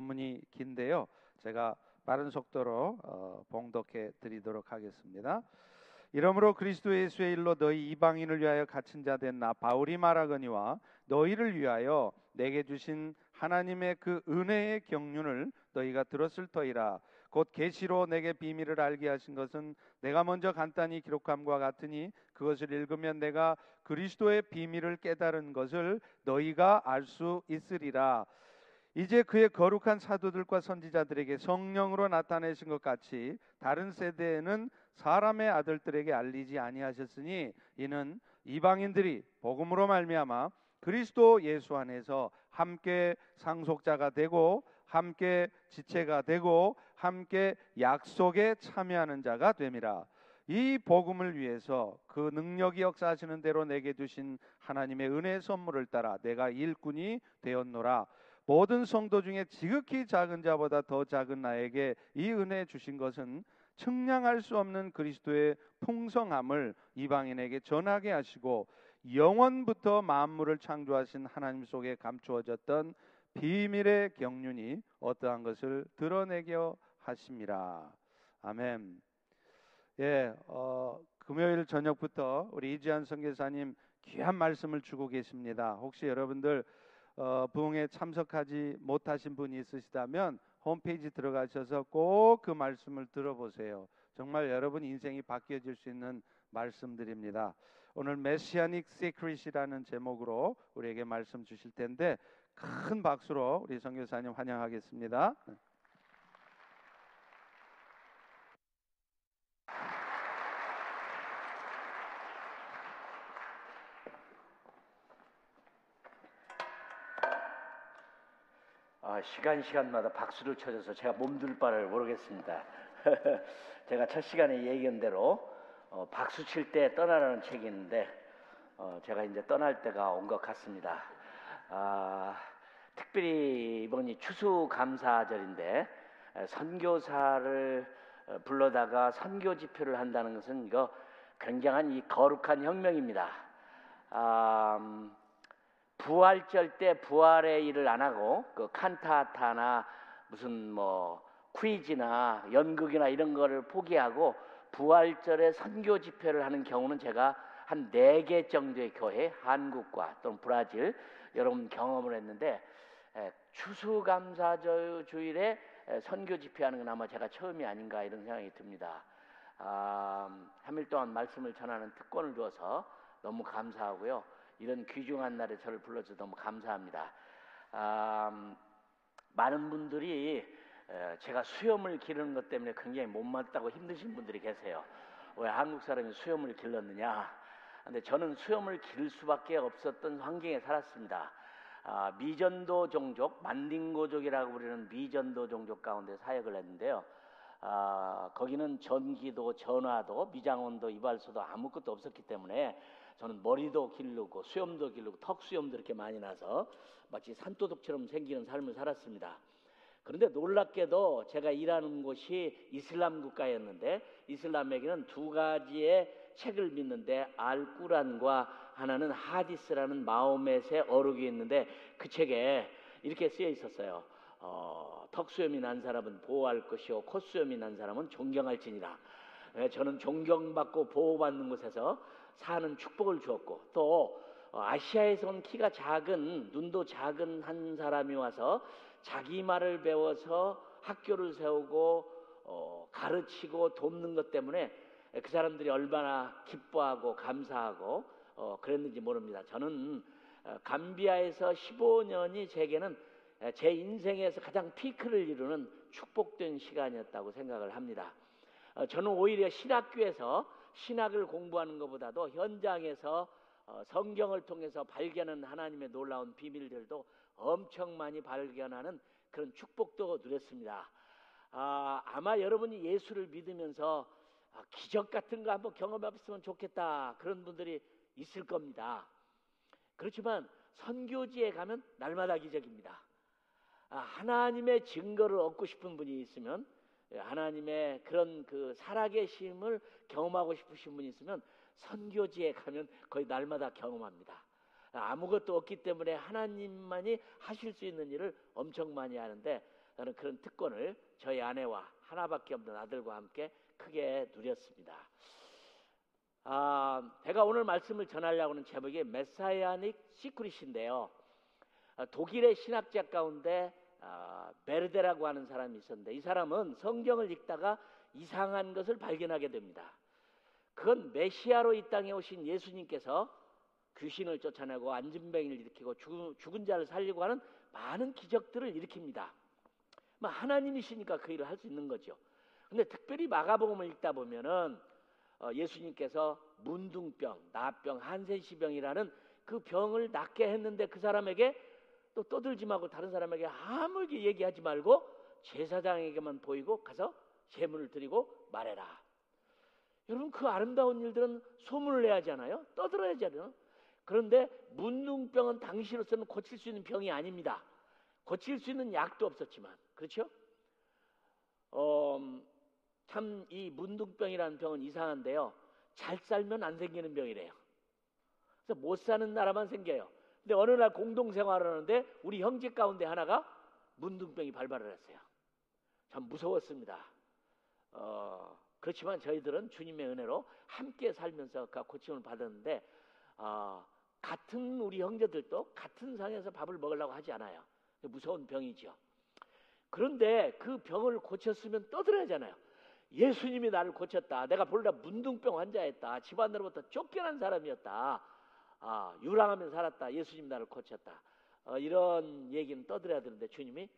본문이 긴데요. 제가 빠른 속도로 어, 봉독해 드리도록 하겠습니다. 이러므로 그리스도 예수의 일로 너희 이방인을 위하여 갇힌 자 된 나 바울이 말하거니와 너희를 위하여 내게 주신 하나님의 그 은혜의 경륜을 너희가 들었을 터이라 곧 계시로 내게 비밀을 알게 하신 것은 내가 먼저 간단히 기록함과 같으니 그것을 읽으면 내가 그리스도의 비밀을 깨달은 것을 너희가 알 수 있으리라 이제 그의 거룩한 사도들과 선지자들에게 성령으로 나타내신 것 같이 다른 세대에는 사람의 아들들에게 알리지 아니하셨으니 이는 이방인들이 복음으로 말미암아 그리스도 예수 안에서 함께 상속자가 되고 함께 지체가 되고 함께 약속에 참여하는 자가 됨이라. 이 복음을 위해서 그 능력이 역사하시는 대로 내게 주신 하나님의 은혜 선물을 따라 내가 일꾼이 되었노라. 모든 성도 중에 지극히 작은 자보다 더 작은 나에게 이 은혜 주신 것은 측량할 수 없는 그리스도의 풍성함을 이방인에게 전하게 하시고 영원부터 만물을 창조하신 하나님 속에 감추어졌던 비밀의 경륜이 어떠한 것을 드러내게 하심이라. 아멘. 예, 어, 금요일 저녁부터 우리 이지한 선교사님 귀한 말씀을 주고 계십니다. 혹시 여러분들 어, 부흥회 참석하지 못하신 분이 있으시다면 홈페이지 들어가셔서 꼭 그 말씀을 들어보세요. 정말 여러분 인생이 바뀌어질 수 있는 말씀드립니다. 오늘 Messianic Secret이라는 제목으로 우리에게 말씀 주실 텐데 큰 박수로 우리 선교사님 환영하겠습니다. 아, 시간 시간마다 박수를 쳐줘서 제가 몸둘 바를 모르겠습니다. 제가 첫 시간에 얘기한 대로 어, 박수 칠 때 떠나라는 책이 있는데 어, 제가 이제 떠날 때가 온 것 같습니다. 아, 특별히 이번이 추수 감사절인데 선교사를 어, 불러다가 선교 집회를 한다는 것은 이거 굉장한 이 거룩한 혁명입니다. 아, 음, 부활절 때 부활의 일을 안 하고 그 칸타타나 무슨 뭐 퀴즈나 연극이나 이런 거를 포기하고 부활절에 선교 집회를 하는 경우는 제가 한 네 개 정도의 교회 한국과 또는 브라질 여러분 경험을 했는데 추수감사절 주일에 선교 집회하는 건 아마 제가 처음이 아닌가 이런 생각이 듭니다. 아, 3일 동안 말씀을 전하는 특권을 주어서 너무 감사하고요. 이런 귀중한 날에 저를 불러줘서 너무 감사합니다. 아, 많은 분들이 제가 수염을 기르는 것 때문에 굉장히 못맞다고 힘드신 분들이 계세요. 왜 한국 사람이 수염을 길렀느냐? 근데 저는 수염을 기를 수밖에 없었던 환경에 살았습니다. 아, 미전도 종족, 만딩고족이라고 부르는 미전도 종족 가운데 사역을 했는데요. 아, 거기는 전기도, 전화도, 미장원도, 이발소도 아무것도 없었기 때문에 저는 머리도 기르고 수염도 기르고 턱 수염도 이렇게 많이 나서 마치 산도둑처럼 생기는 삶을 살았습니다. 그런데 놀랍게도 제가 일하는 곳이 이슬람 국가였는데 이슬람에게는 두 가지의 책을 믿는데 알꾸란과 하나는 하디스라는 마호멧의 어록이 있는데 그 책에 이렇게 쓰여 있었어요. 어, 턱수염이 난 사람은 보호할 것이요 콧수염이 난 사람은 존경할지니라. 네, 저는 존경받고 보호받는 곳에서 사는 축복을 주었고 또 어, 아시아에서 온 키가 작은 눈도 작은 한 사람이 와서 자기 말을 배워서 학교를 세우고 어, 가르치고 돕는 것 때문에 그 사람들이 얼마나 기뻐하고 감사하고 어, 그랬는지 모릅니다. 저는 어, 감비아에서 15년이 제게는 제 인생에서 가장 피크를 이루는 축복된 시간이었다고 생각을 합니다. 어, 저는 오히려 신학교에서 신학을 공부하는 것보다도 현장에서 어, 성경을 통해서 발견한 하나님의 놀라운 비밀들도 엄청 많이 발견하는 그런 축복도 누렸습니다. 아, 아마 여러분이 예수를 믿으면서 아, 기적 같은 거 한번 경험해봤으면 좋겠다 그런 분들이 있을 겁니다. 그렇지만 선교지에 가면 날마다 기적입니다. 아, 하나님의 증거를 얻고 싶은 분이 있으면 예, 하나님의 그런 그 살아계심을 경험하고 싶으신 분이 있으면 선교지에 가면 거의 날마다 경험합니다. 아무것도 없기 때문에 하나님만이 하실 수 있는 일을 엄청 많이 하는데 저는 그런 특권을 저희 아내와 하나밖에 없는 아들과 함께 크게 누렸습니다. 아, 제가 오늘 말씀을 전하려고 하는 제목이 메사이아닉 시크릿인데요. 아, 독일의 신학자 가운데 아, 베르데라고 하는 사람이 있었는데 이 사람은 성경을 읽다가 이상한 것을 발견하게 됩니다. 그건 메시아로 이 땅에 오신 예수님께서 귀신을 쫓아내고 안진뱅이를 일으키고 죽은, 자를 살리고 하는 많은 기적들을 일으킵니다. 뭐 하나님이시니까 그 일을 할 수 있는 거죠. 근데 특별히 마가복음을 읽다 보면은 어, 예수님께서 문둥병, 나병, 한센시병이라는 그 병을 낫게 했는데 그 사람에게 또 떠들지 말고 다른 사람에게 아무 얘기하지 말고 제사장에게만 보이고 가서 제물을 드리고 말해라. 여러분 그 아름다운 일들은 소문을 내야 하잖아요. 떠들어야 하잖아요. 그런데 문둥병은 당시로서는 고칠 수 있는 병이 아닙니다. 고칠 수 있는 약도 없었지만 그렇죠? 어, 참 이 문둥병이라는 병은 이상한데요. 잘 살면 안 생기는 병이래요. 그래서 못 사는 나라만 생겨요. 근데 어느 날 공동 생활을 하는데 우리 형제 가운데 하나가 문둥병이 발발을 했어요. 참 무서웠습니다. 어, 그렇지만 저희들은 주님의 은혜로 함께 살면서 그 고침을 받았는데 어, 같은 우리 형제들도 같은 상에서 밥을 먹으려고 하지 않아요. 무서운 병이죠. 그런데 그 병을 고쳤으면 떠들어야잖아요. 예수님이 나를 고쳤다. 내가 본래 문둥병 환자였다. 집안으로부터 쫓겨난 사람이었다. 아, 유랑하면 살았다. 예수님 나를 고쳤다. 어, 이런 얘기는 떠들어야 되는데 주님이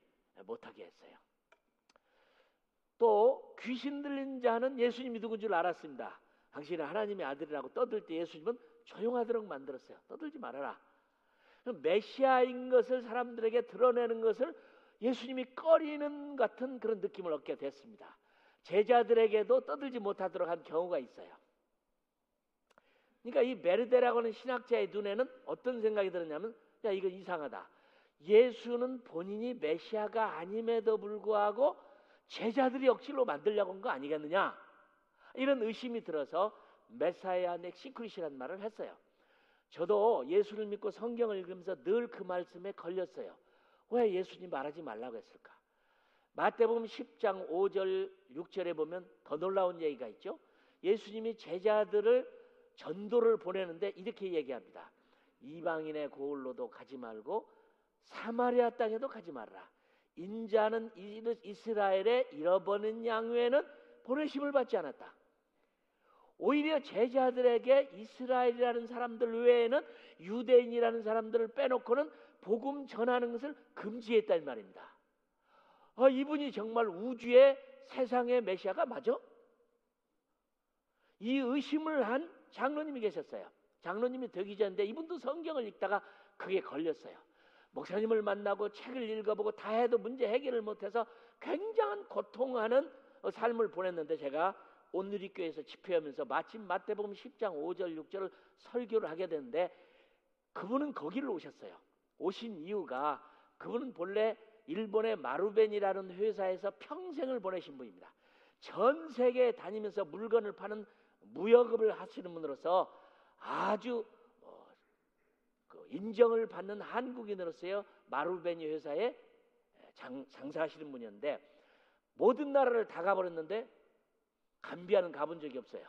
못하게 했어요. 또 귀신 들린 자는 예수님이 누군 줄 알았습니다. 당신은 하나님의 아들이라고 떠들 때 예수님은 조용하도록 만들었어요. 떠들지 말아라. 메시아인 것을 사람들에게 드러내는 것을 예수님이 꺼리는 같은 그런 느낌을 얻게 됐습니다. 제자들에게도 떠들지 못하도록 한 경우가 있어요. 그러니까 이 메르데라고 하는 신학자의 눈에는 어떤 생각이 들었냐면 야 이거 이상하다. 예수는 본인이 메시아가 아님에도 불구하고 제자들이 억지로 만들려고 한 거 아니겠느냐? 이런 의심이 들어서 Messianic Secret이라는 말을 했어요. 저도 예수를 믿고 성경을 읽으면서 늘 그 말씀에 걸렸어요. 왜 예수님 말하지 말라고 했을까? 마태복음 10장 5절 6절에 보면 더 놀라운 얘기가 있죠. 예수님이 제자들을 전도를 보내는데 이렇게 얘기합니다. 이방인의 고을로도 가지 말고 사마리아 땅에도 가지 말라. 인자는 이스라엘의 잃어버린 양 외에는 보내심을 받지 않았다. 오히려 제자들에게 이스라엘이라는 사람들 외에는 유대인이라는 사람들을 빼놓고는 복음 전하는 것을 금지했단 말입니다. 아, 이분이 정말 우주의 세상의 메시아가 맞아? 이 의심을 한 장로님이 계셨어요. 장로님이 전인데 이분도 성경을 읽다가 그게 걸렸어요. 목사님을 만나고 책을 읽어보고 다 해도 문제 해결을 못해서 굉장한 고통하는 삶을 보냈는데 제가 온누리교회에서 집회하면서 마침 마태복음 10장 5절 6절을 설교를 하게 됐는데 그분은 거기를 오셨어요. 오신 이유가 그분은 본래 일본의 마루벤이라는 회사에서 평생을 보내신 분입니다. 전 세계에 다니면서 물건을 파는 무역업을 하시는 분으로서 아주 어, 그 인정을 받는 한국인으로서요 마루베니 회사에 장, 장사하시는 분이었는데 모든 나라를 다 가버렸는데 감비아는 가본 적이 없어요.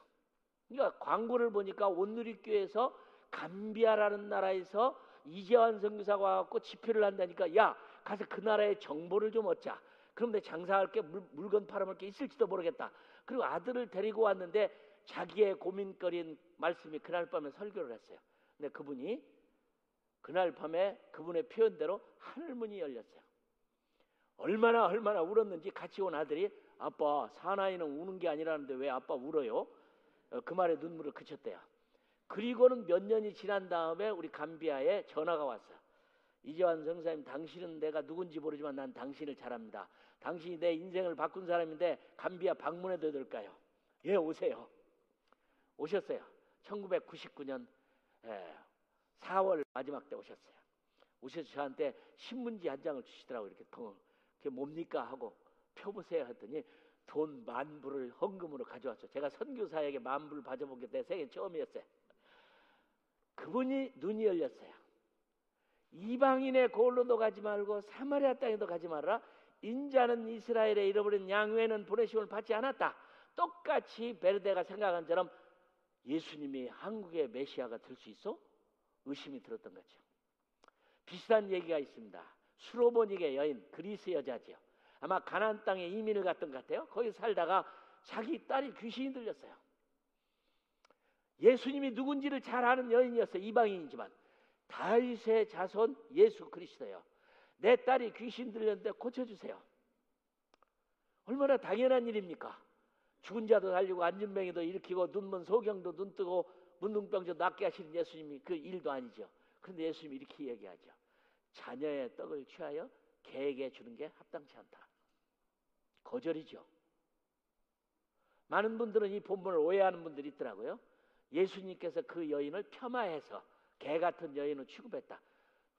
그러니까 광고를 보니까 온누리교회에서 감비아라는 나라에서 이재환 선교사가 와갖고 집회를 한다니까 야 가서 그 나라의 정보를 좀 얻자. 그럼 내 장사할 게 물, 물건 팔아먹을 게 있을지도 모르겠다. 그리고 아들을 데리고 왔는데 자기의 고민거리인 말씀이 그날 밤에 설교를 했어요. 근데 그분이 그날 밤에 그분의 표현대로 하늘문이 열렸어요. 얼마나 얼마나 울었는지 같이 온 아들이 아빠 사나이는 우는 게 아니라는데 왜 아빠 울어요? 어, 그 말에 눈물을 그쳤대요. 그리고는 몇 년이 지난 다음에 우리 감비아에 전화가 왔어요. 이재환 성사님 당신은 내가 누군지 모르지만 난 당신을 잘합니다. 당신이 내 인생을 바꾼 사람인데 감비아 방문해도 될까요? 예 오세요. 오셨어요. 1999년 4월 마지막 때 오셨어요. 오셔서 저한테 신문지 한 장을 주시더라고 이렇게 통 그게 뭡니까 하고 펴보세요 했더니 돈 만 불을 헌금으로 가져왔죠. 제가 선교사에게 만 불 받아본 게내 생애 처음이었어요. 그분이 눈이 열렸어요. 이방인의 고을로도 가지 말고 사마리아 땅에도 가지 말라. 인자는 이스라엘의 잃어버린 양 외에는 보내심을 받지 않았다. 똑같이 베르데가 생각한 처럼 예수님이 한국의 메시아가 될 수 있어? 의심이 들었던 거죠. 비슷한 얘기가 있습니다. 수로보닉의 여인 그리스 여자지요. 아마 가나안 땅에 이민을 갔던 것 같아요. 거기 살다가 자기 딸이 귀신이 들렸어요. 예수님이 누군지를 잘 아는 여인이었어요. 이방인이지만 다윗의 자손 예수 그리스도요. 내 딸이 귀신 들렸는데 고쳐주세요. 얼마나 당연한 일입니까? 죽은 자도 살리고 안진병이도 일으키고 눈먼 소경도 눈 뜨고 문둥병도 낫게 하시는 예수님이 그 일도 아니죠. 그런데 예수님이 이렇게 얘기하죠. 자녀의 떡을 취하여 개에게 주는 게 합당치 않다. 거절이죠. 많은 분들은 이 본문을 오해하는 분들이 있더라고요. 예수님께서 그 여인을 폄하해서 개 같은 여인을 취급했다.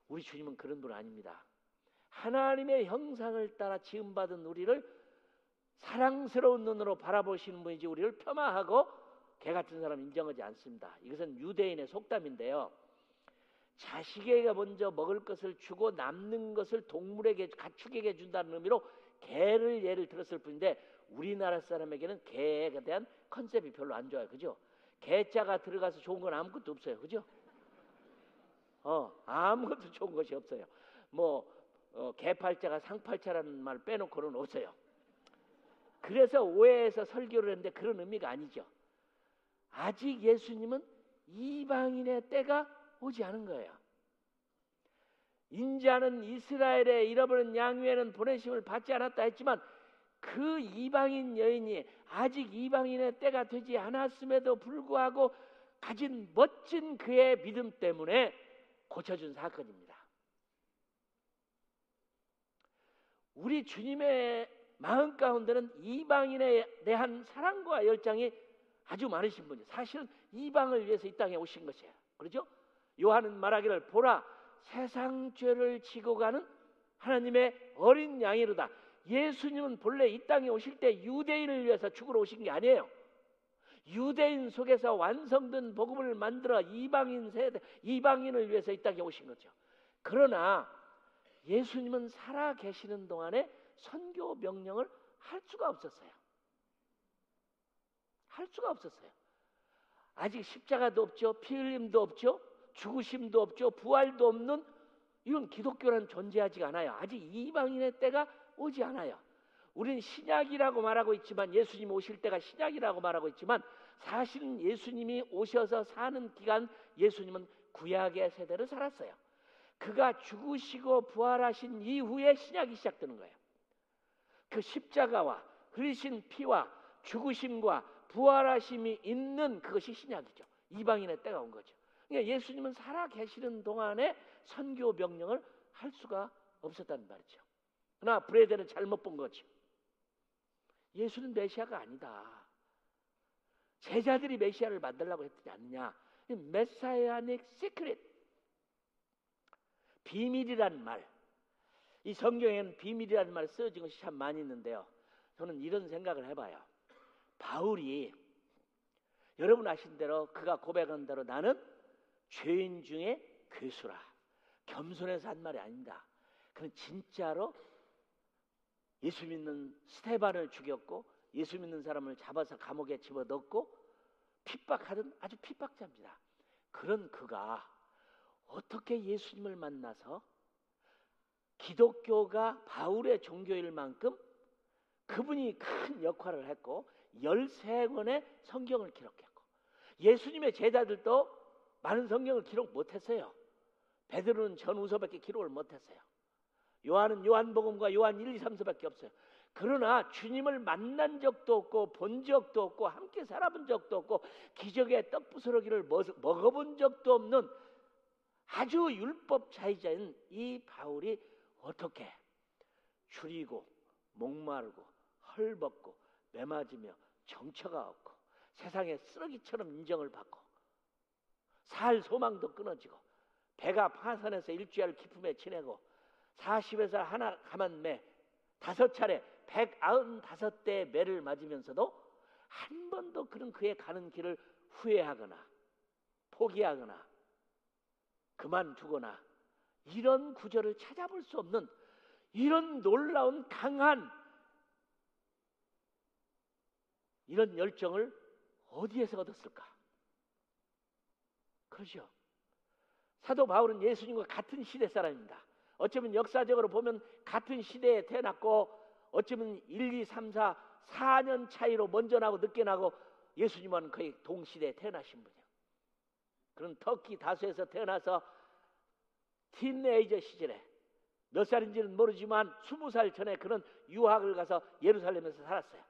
우리 주님은 그런 분 아닙니다. 하나님의 형상을 따라 지음받은 우리를 사랑스러운 눈으로 바라보시는 분이지 우리를 폄하하고 개 같은 사람 인정하지 않습니다. 이것은 유대인의 속담인데요. 자식에게 먼저 먹을 것을 주고 남는 것을 동물에게 가축에게 준다는 의미로 개를 예를 들었을 뿐인데 우리나라 사람에게는 개에 대한 컨셉이 별로 안 좋아요. 그죠? 개자가 들어가서 좋은 건 아무것도 없어요. 그죠? 어, 아무것도 좋은 것이 없어요. 뭐 어, 개팔자가 상팔자라는 말 빼놓고는 없어요. 그래서 오해해서 설교를 했는데 그런 의미가 아니죠. 아직 예수님은 이방인의 때가 오지 않은 거예요. 인자는 이스라엘의 잃어버린 양 위에는 보내심을 받지 않았다 했지만 그 이방인 여인이 아직 이방인의 때가 되지 않았음에도 불구하고 가진 멋진 그의 믿음 때문에 고쳐준 사건입니다. 우리 주님의 마음 가운데는 이방인에 대한 사랑과 열정이 아주 많으신 분이에요. 사실은 이방을 위해서 이 땅에 오신 것이에요. 그렇죠? 요한은 말하기를 보라 세상 죄를 지고 가는 하나님의 어린 양이로다. 예수님은 본래 이 땅에 오실 때 유대인을 위해서 죽으러 오신 게 아니에요. 유대인 속에서 완성된 복음을 만들어 이방인 세대, 이방인을 위해서 이 땅에 오신 거죠. 그러나 예수님은 살아 계시는 동안에 선교 명령을 할 수가 없었어요. 할 수가 없었어요. 아직 십자가도 없죠. 피 흘림도 없죠. 죽으심도 없죠. 부활도 없는 이런 기독교는 존재하지 않아요. 아직 이방인의 때가 오지 않아요. 우리는 신약이라고 말하고 있지만 예수님 오실 때가 신약이라고 말하고 있지만 사실은 예수님이 오셔서 사는 기간 예수님은 구약의 세대를 살았어요. 그가 죽으시고 부활하신 이후에 신약이 시작되는 거예요. 그 십자가와 흘리신 피와 죽으심과 부활하심이 있는 그것이 신약이죠. 이방인의 때가 온 거죠. 그러니까 예수님은 살아 계시는 동안에 선교 명령을 할 수가 없었다는 말이죠. 그러나 브레데는 잘못 본 거죠. 예수는 메시아가 아니다. 제자들이 메시아를 만들라고 했지 않느냐. Messianic Secret 비밀이란 말. 이 성경에는 비밀이라는 말이 쓰여진 것이 참 많이 있는데요. 저는 이런 생각을 해봐요. 바울이 여러분 아신 대로 그가 고백한 대로 나는 죄인 중에 괴수라. 겸손해서 한 말이 아닙니다. 그는 진짜로 예수 믿는 스테반을 죽였고 예수 믿는 사람을 잡아서 감옥에 집어넣고 핍박하던 아주 핍박자입니다. 그런 그가 어떻게 예수님을 만나서 기독교가 바울의 종교일 만큼 그분이 큰 역할을 했고 13권의 성경을 기록했고 예수님의 제자들도 많은 성경을 기록 못했어요. 베드로는 전우서밖에 기록을 못했어요. 요한은 요한복음과 요한 1, 2, 3서밖에 없어요. 그러나 주님을 만난 적도 없고 본 적도 없고 함께 살아본 적도 없고 기적의 떡부스러기를 먹어본 적도 없는 아주 율법자이자인 이 바울이 어떻게 줄이고 목마르고 헐벗고 매맞으며 정처가 없고 세상에 쓰레기처럼 인정을 받고 살 소망도 끊어지고 배가 파산해서 일주일 기품에 지내고 40에서 하나 가만 매 다섯 차례 195대의 매를 맞으면서도 한 번도 그런 그의 가는 길을 후회하거나 포기하거나 그만두거나 이런 구절을 찾아볼 수 없는 이런 놀라운 강한 이런 열정을 어디에서 얻었을까? 그러죠. 사도 바울은 예수님과 같은 시대 사람입니다. 어쩌면 역사적으로 보면 같은 시대에 태어났고 어쩌면 1, 2, 3, 4, 4년 차이로 먼저 나고 늦게 나고 예수님은 거의 동시대에 태어나신 분이에요. 그런 터키 다수에서 태어나서 티네이저 시절에 몇 살인지는 모르지만 20살 전에 그런 유학을 가서 예루살렘에서 살았어요.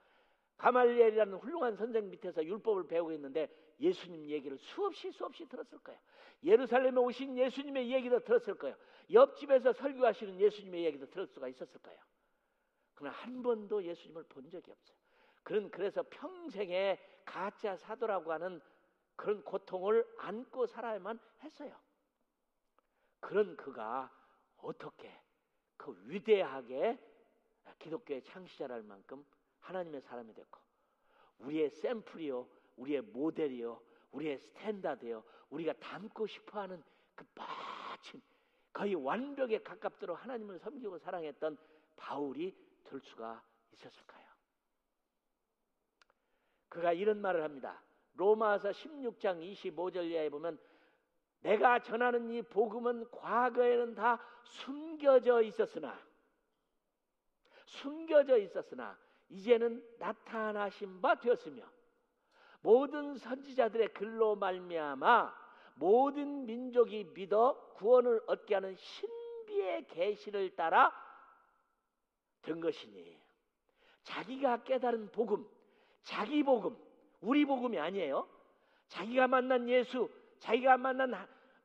가말리엘이라는 훌륭한 선생 밑에서 율법을 배우고 있는데 예수님 얘기를 수없이 수없이 들었을 거예요. 예루살렘에 오신 예수님의 얘기도 들었을 거예요. 옆집에서 설교하시는 예수님의 얘기도 들을 수가 있었을 거예요. 그러나 한 번도 예수님을 본 적이 없어요. 그런 그래서 평생에 가짜 사도라고 하는 그런 고통을 안고 살아야만 했어요. 그런 그가 어떻게 그 위대하게 기독교의 창시자랄 만큼 하나님의 사람이 됐고 우리의 샘플이요, 우리의 모델이요, 우리의 스탠다드요, 우리가 닮고 싶어하는 그 마침 거의 완벽에 가깝도록 하나님을 섬기고 사랑했던 바울이 될 수가 있었을까요? 그가 이런 말을 합니다. 로마서 16장 25절 이하에 보면 내가 전하는 이 복음은 과거에는 다 숨겨져 있었으나 숨겨져 있었으나 이제는 나타나신 바 되었으며 모든 선지자들의 글로 말미암아 모든 민족이 믿어 구원을 얻게 하는 신비의 계시를 따라 된 것이니 자기가 깨달은 복음, 자기 복음, 우리 복음이 아니에요. 자기가 만난 예수, 자기가 만난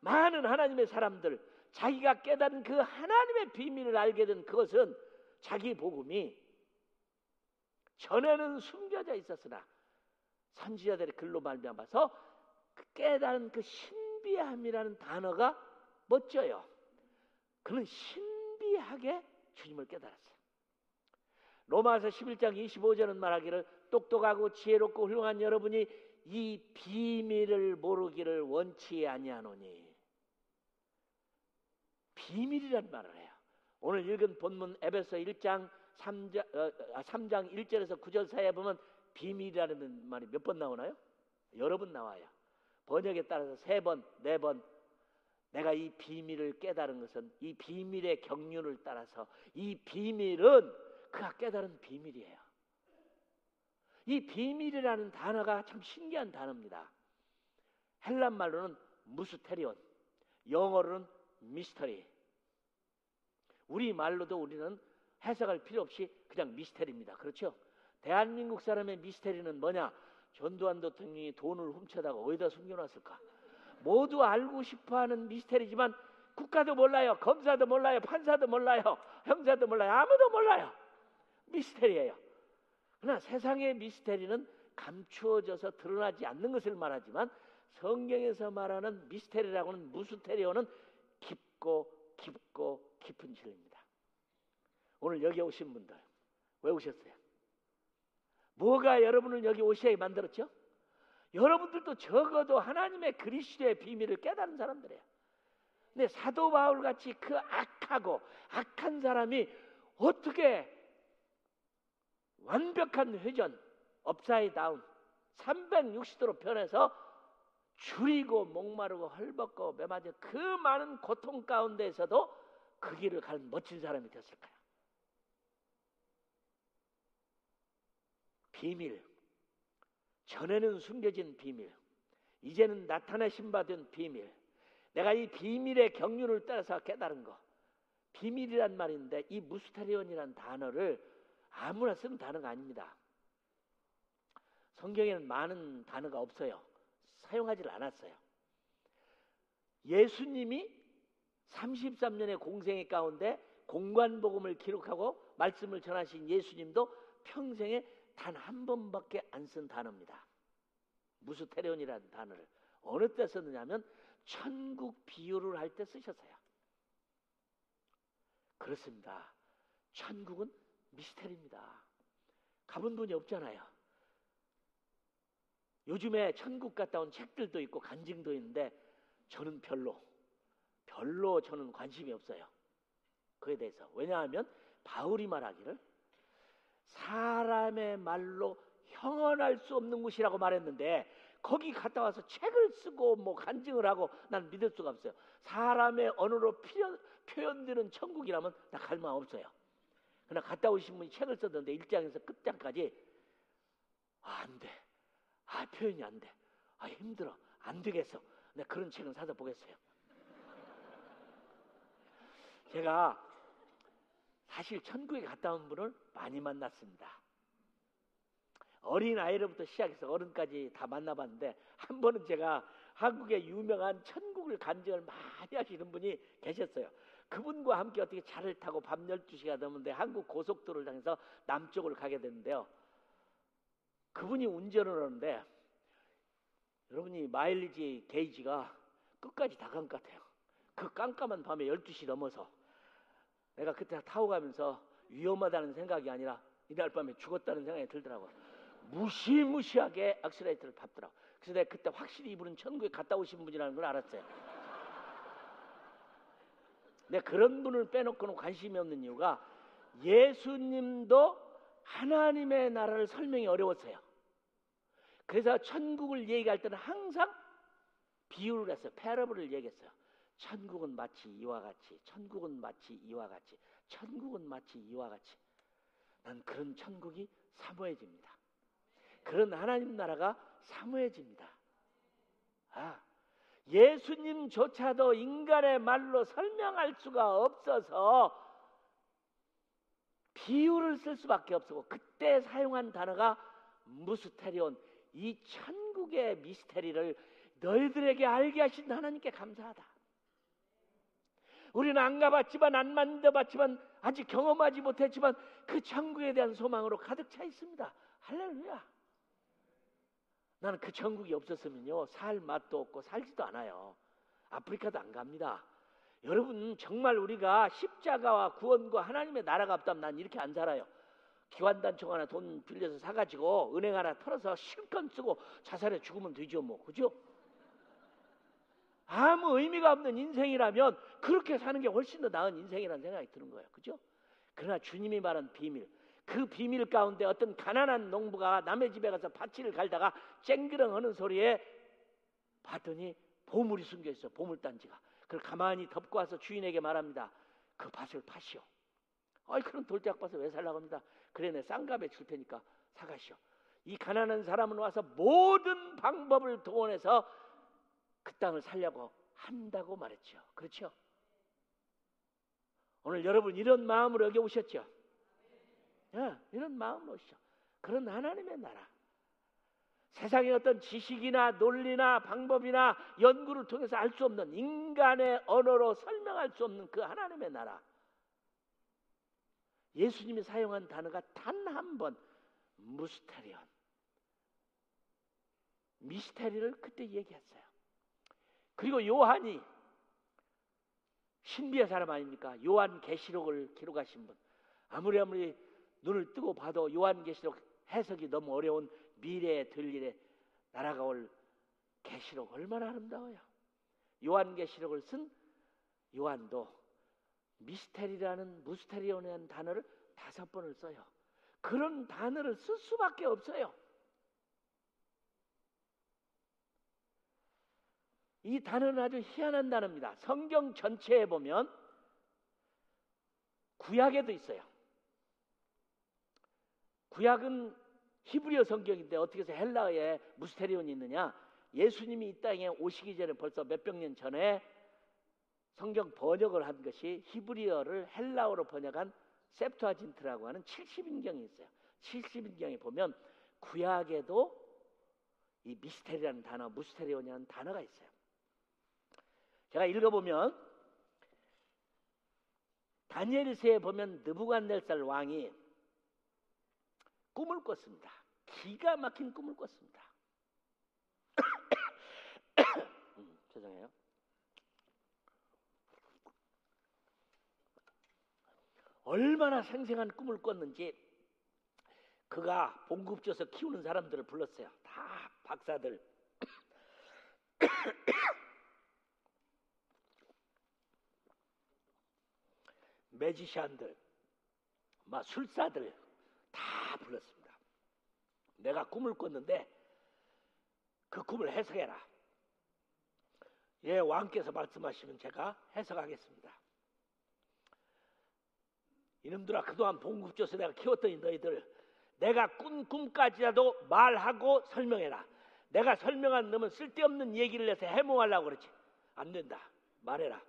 많은 하나님의 사람들, 자기가 깨달은 그 하나님의 비밀을 알게 된 그것은 자기 복음이 전에는 숨겨져 있었으나 선지자들의 글로 말미암아서 그 깨달은 그 신비함이라는 단어가 멋져요. 그는 신비하게 주님을 깨달았어요. 로마서 11장 25절은 말하기를 똑똑하고 지혜롭고 훌륭한 여러분이 이 비밀을 모르기를 원치 아니하노니 비밀이란 말을 해요. 오늘 읽은 본문 에베소 1장 3장, 어, 3장 1절에서 9절 사이에 보면 비밀이라는 말이 몇 번 나오나요? 여러 번 나와요. 번역에 따라서 세 번, 네 번. 내가 이 비밀을 깨달은 것은 이 비밀의 경륜을 따라서 이 비밀은 그가 깨달은 비밀이에요. 이 비밀이라는 단어가 참 신기한 단어입니다. 헬란 말로는 무스테리온, 영어로는 미스터리. 우리 말로도 우리는 해석할 필요 없이 그냥 미스테리입니다. 그렇죠? 대한민국 사람의 미스테리는 뭐냐? 전두환 대통령이 돈을 훔쳐다가 어디다 숨겨놨을까? 모두 알고 싶어하는 미스테리지만 국가도 몰라요, 검사도 몰라요, 판사도 몰라요, 형사도 몰라요, 아무도 몰라요. 미스테리예요. 그러나 세상의 미스테리는 감추어져서 드러나지 않는 것을 말하지만 성경에서 말하는 미스테리라고는 무스테리오는 깊고 깊고 깊은 진리입니다. 오늘 여기 오신 분들 왜 오셨어요? 뭐가 여러분을 여기 오시게 만들었죠? 여러분들도 적어도 하나님의 그리스도의 비밀을 깨달은 사람들이에요. 근데 사도 바울 같이 그 악하고 악한 사람이 어떻게 완벽한 회전, 업사이 다운, 360도로 변해서 줄이고 목마르고 헐벗고 매맞은 그 많은 고통 가운데에서도 그 길을 가는 멋진 사람이 됐을까요? 비밀, 전에는 숨겨진 비밀, 이제는 나타내신 바 된 비밀, 내가 이 비밀의 경륜을 따라서 깨달은 거, 비밀이란 말인데 이 무스타리온이란 단어를 아무나 쓰는 단어가 아닙니다. 성경에는 많은 단어가 없어요. 사용하지 않았어요. 예수님이 33년의 공생의 가운데 공관복음을 기록하고 말씀을 전하신 예수님도 평생에 단 한 번밖에 안 쓴 단어입니다. 무스테리온이라는 단어를 어느 때 썼느냐면 천국 비유를 할 때 쓰셨어요. 그렇습니다. 천국은 미스테리입니다. 가본 분이 없잖아요. 요즘에 천국 갔다 온 책들도 있고 간증도 있는데 저는 별로 별로 저는 관심이 없어요. 그에 대해서 왜냐하면 바울이 말하기를 사람의 말로 형언할 수 없는 곳이라고 말했는데 거기 갔다 와서 책을 쓰고 뭐 간증을 하고 난 믿을 수가 없어요. 사람의 언어로 표현, 표현되는 천국이라면 나 갈 마음 없어요. 그러나 갔다 오신 분이 책을 썼는데 1장에서 끝장까지 아, 안 돼. 아, 표현이 안 돼. 아, 힘들어. 안 되겠어. 내가 그런 책은 사서 보겠어요. 제가 사실 천국에 갔다 온 분을 많이 만났습니다. 어린 아이로부터 시작해서 어른까지 다 만나봤는데 한 번은 제가 한국의 유명한 천국을 간증을 많이 하시는 분이 계셨어요. 그분과 함께 어떻게 차를 타고 밤 12시가 넘는데 한국 고속도로를 향해서 남쪽으로 가게 됐는데요. 그분이 운전을 하는데 여러분이 마일리지 게이지가 끝까지 다 간 것 같아요. 그 깜깜한 밤에 12시 넘어서 내가 그때 타고 가면서 위험하다는 생각이 아니라 이날 밤에 죽었다는 생각이 들더라고요. 무시무시하게 악셀레이터를 밟더라고. 그래서 내가 그때 확실히 이분은 천국에 갔다 오신 분이라는 걸 알았어요. 내가 그런 분을 빼놓고는 관심이 없는 이유가 예수님도 하나님의 나라를 설명이 어려웠어요. 그래서 천국을 얘기할 때는 항상 비유를 했어요. 패러블을 얘기했어요. 천국은 마치 이와 같이, 천국은 마치 이와 같이, 천국은 마치 이와 같이. 난 그런 천국이 사모해집니다. 그런 하나님 나라가 사모해집니다. 아, 예수님조차도 인간의 말로 설명할 수가 없어서 비유를 쓸 수밖에 없었고 그때 사용한 단어가 무스테리온 이 천국의 미스테리를 너희들에게 알게 하신 하나님께 감사하다. 우리는 안 가봤지만 안 만져봤지만 아직 경험하지 못했지만 그 천국에 대한 소망으로 가득 차 있습니다. 할렐루야. 나는 그 천국이 없었으면요 살 맛도 없고 살지도 않아요. 아프리카도 안 갑니다. 여러분 정말 우리가 십자가와 구원과 하나님의 나라가 없다면 난 이렇게 안 살아요. 기관단총 하나 돈 빌려서 사가지고 은행 하나 털어서 실컷 쓰고 자살해 죽으면 되죠 뭐 그죠? 아무 의미가 없는 인생이라면 그렇게 사는 게 훨씬 더 나은 인생이라는 생각이 드는 거예요 그죠? 그러나 주님이 말한 비밀 그 비밀 가운데 어떤 가난한 농부가 남의 집에 가서 밭을 갈다가 쨍그렁 하는 소리에 봤더니 보물이 숨겨 있어 보물단지가. 그걸 가만히 덮고 와서 주인에게 말합니다. 그 밭을 파시오. 아이 그런 돌대학 밭을 왜 살라고 합니다. 그래 내 쌍갑에 줄 테니까 사가시오. 이 가난한 사람은 와서 모든 방법을 동원해서 그 땅을 살려고 한다고 말했죠 그렇죠? 오늘 여러분 이런 마음으로 여기 오셨죠? 예, 이런 마음으로 오시죠. 그런 하나님의 나라. 세상의 어떤 지식이나 논리나 방법이나 연구를 통해서 알 수 없는 인간의 언어로 설명할 수 없는 그 하나님의 나라. 예수님이 사용한 단어가 단 한 번 무스테리온. 미스테리를 그때 얘기했어요. 그리고 요한이 신비의 사람 아닙니까? 요한 계시록을 기록하신 분. 아무리 아무리 눈을 뜨고 봐도 요한계시록 해석이 너무 어려운 미래에 될 일에 나라가 올 계시록 얼마나 아름다워요. 요한계시록을 쓴 요한도 미스테리라는 무스테리온이라는 단어를 다섯 번을 써요. 그런 단어를 쓸 수밖에 없어요. 이 단어는 아주 희한한 단어입니다. 성경 전체에 보면 구약에도 있어요. 구약은 히브리어 성경인데 어떻게 해서 헬라어에 무스테리온이 있느냐? 예수님이 이 땅에 오시기 전에 벌써 몇백 년 전에 성경 번역을 한 것이 히브리어를 헬라어로 번역한 septuagint라고 하는 70인경이 있어요. 70인경에 보면 구약에도 이 미스테리라는 단어, 무스테리온이라는 단어가 있어요. 제가 읽어보면 다니엘서에 보면 느부갓네살 왕이 꿈을 꿨습니다. 기가 막힌 꿈을 꿨습니다. 음, 죄송해요. 얼마나 생생한 꿈을 꿨는지 그가 봉급줘서 키우는 사람들을 불렀어요. 다 박사들. 매지션들 막 술사들 다 불렀습니다. 내가 꿈을 꿨는데 그 꿈을 해석해라. 예, 왕께서 말씀하시면 제가 해석하겠습니다. 이놈들아 그동안 봉급줘서 내가 키웠더니 너희들 내가 꾼 꿈까지라도 말하고 설명해라. 내가 설명한 놈은 쓸데없는 얘기를 해서 해몽하려고 그러지. 안 된다. 말해라.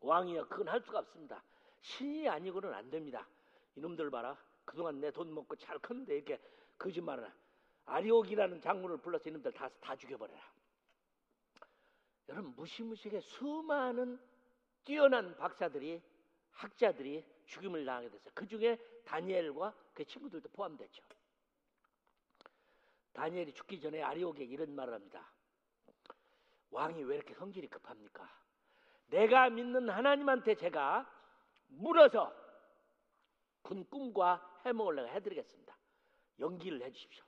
왕이여 그건 할 수가 없습니다. 신이 아니고는 안 됩니다. 이놈들 봐라. 그동안 내 돈 먹고 잘 컸는데 이렇게 거짓말을 아리옥이라는 장군을 불러서 이놈들 다, 다 죽여버려라. 여러분 무시무시하게 수많은 뛰어난 박사들이 학자들이 죽임을 당하게 됐어요. 그 중에 다니엘과 그 친구들도 포함됐죠. 다니엘이 죽기 전에 아리옥에 이런 말을 합니다. 왕이 왜 이렇게 성질이 급합니까? 내가 믿는 하나님한테 제가 물어서 군 꿈과 내가 해드리겠습니다. 연기를 해주십시오.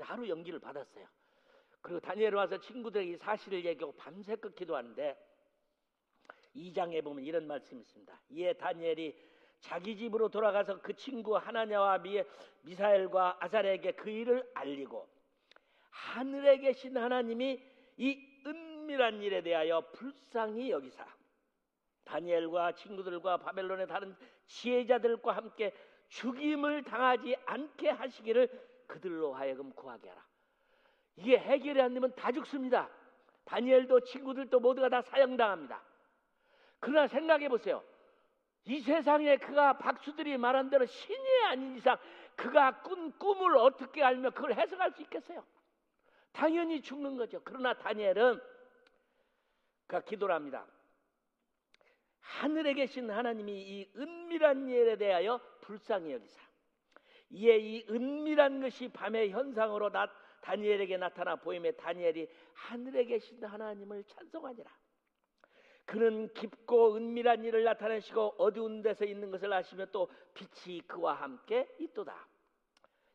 하루 연기를 받았어요. 그리고 다니엘 와서 친구들에게 이 사실을 얘기하고 밤새껏 기도하는데 2장에 보면 이런 말씀이 있습니다. 이에 다니엘이 자기 집으로 돌아가서 그 친구 하나냐와 미, 미사엘과 아살에게 그 일을 알리고 하늘에 계신 하나님이 이 은밀한 일에 대하여 불쌍히 여기사 다니엘과 친구들과 바벨론의 다른 지혜자들과 함께 죽임을 당하지 않게 하시기를 그들로 하여금 구하게 하라. 이게 해결이 안 되면 다 죽습니다. 다니엘도 친구들도 모두가 다 사형당합니다. 그러나 생각해 보세요. 이 세상에 그가 박수들이 말한 대로 신이 아닌 이상 그가 꾼 꿈을 어떻게 알며 그걸 해석할 수 있겠어요? 당연히 죽는 거죠. 그러나 다니엘은 그가 기도를 합니다. 하늘에 계신 하나님이 이 은밀한 일에 대하여 불쌍히 여기사 이에 이 은밀한 것이 밤의 현상으로 나, 다니엘에게 나타나 보임에 다니엘이 하늘에 계신 하나님을 찬송하니라. 그는 깊고 은밀한 일을 나타내시고 어두운 데서 있는 것을 아시며 또 빛이 그와 함께 있도다.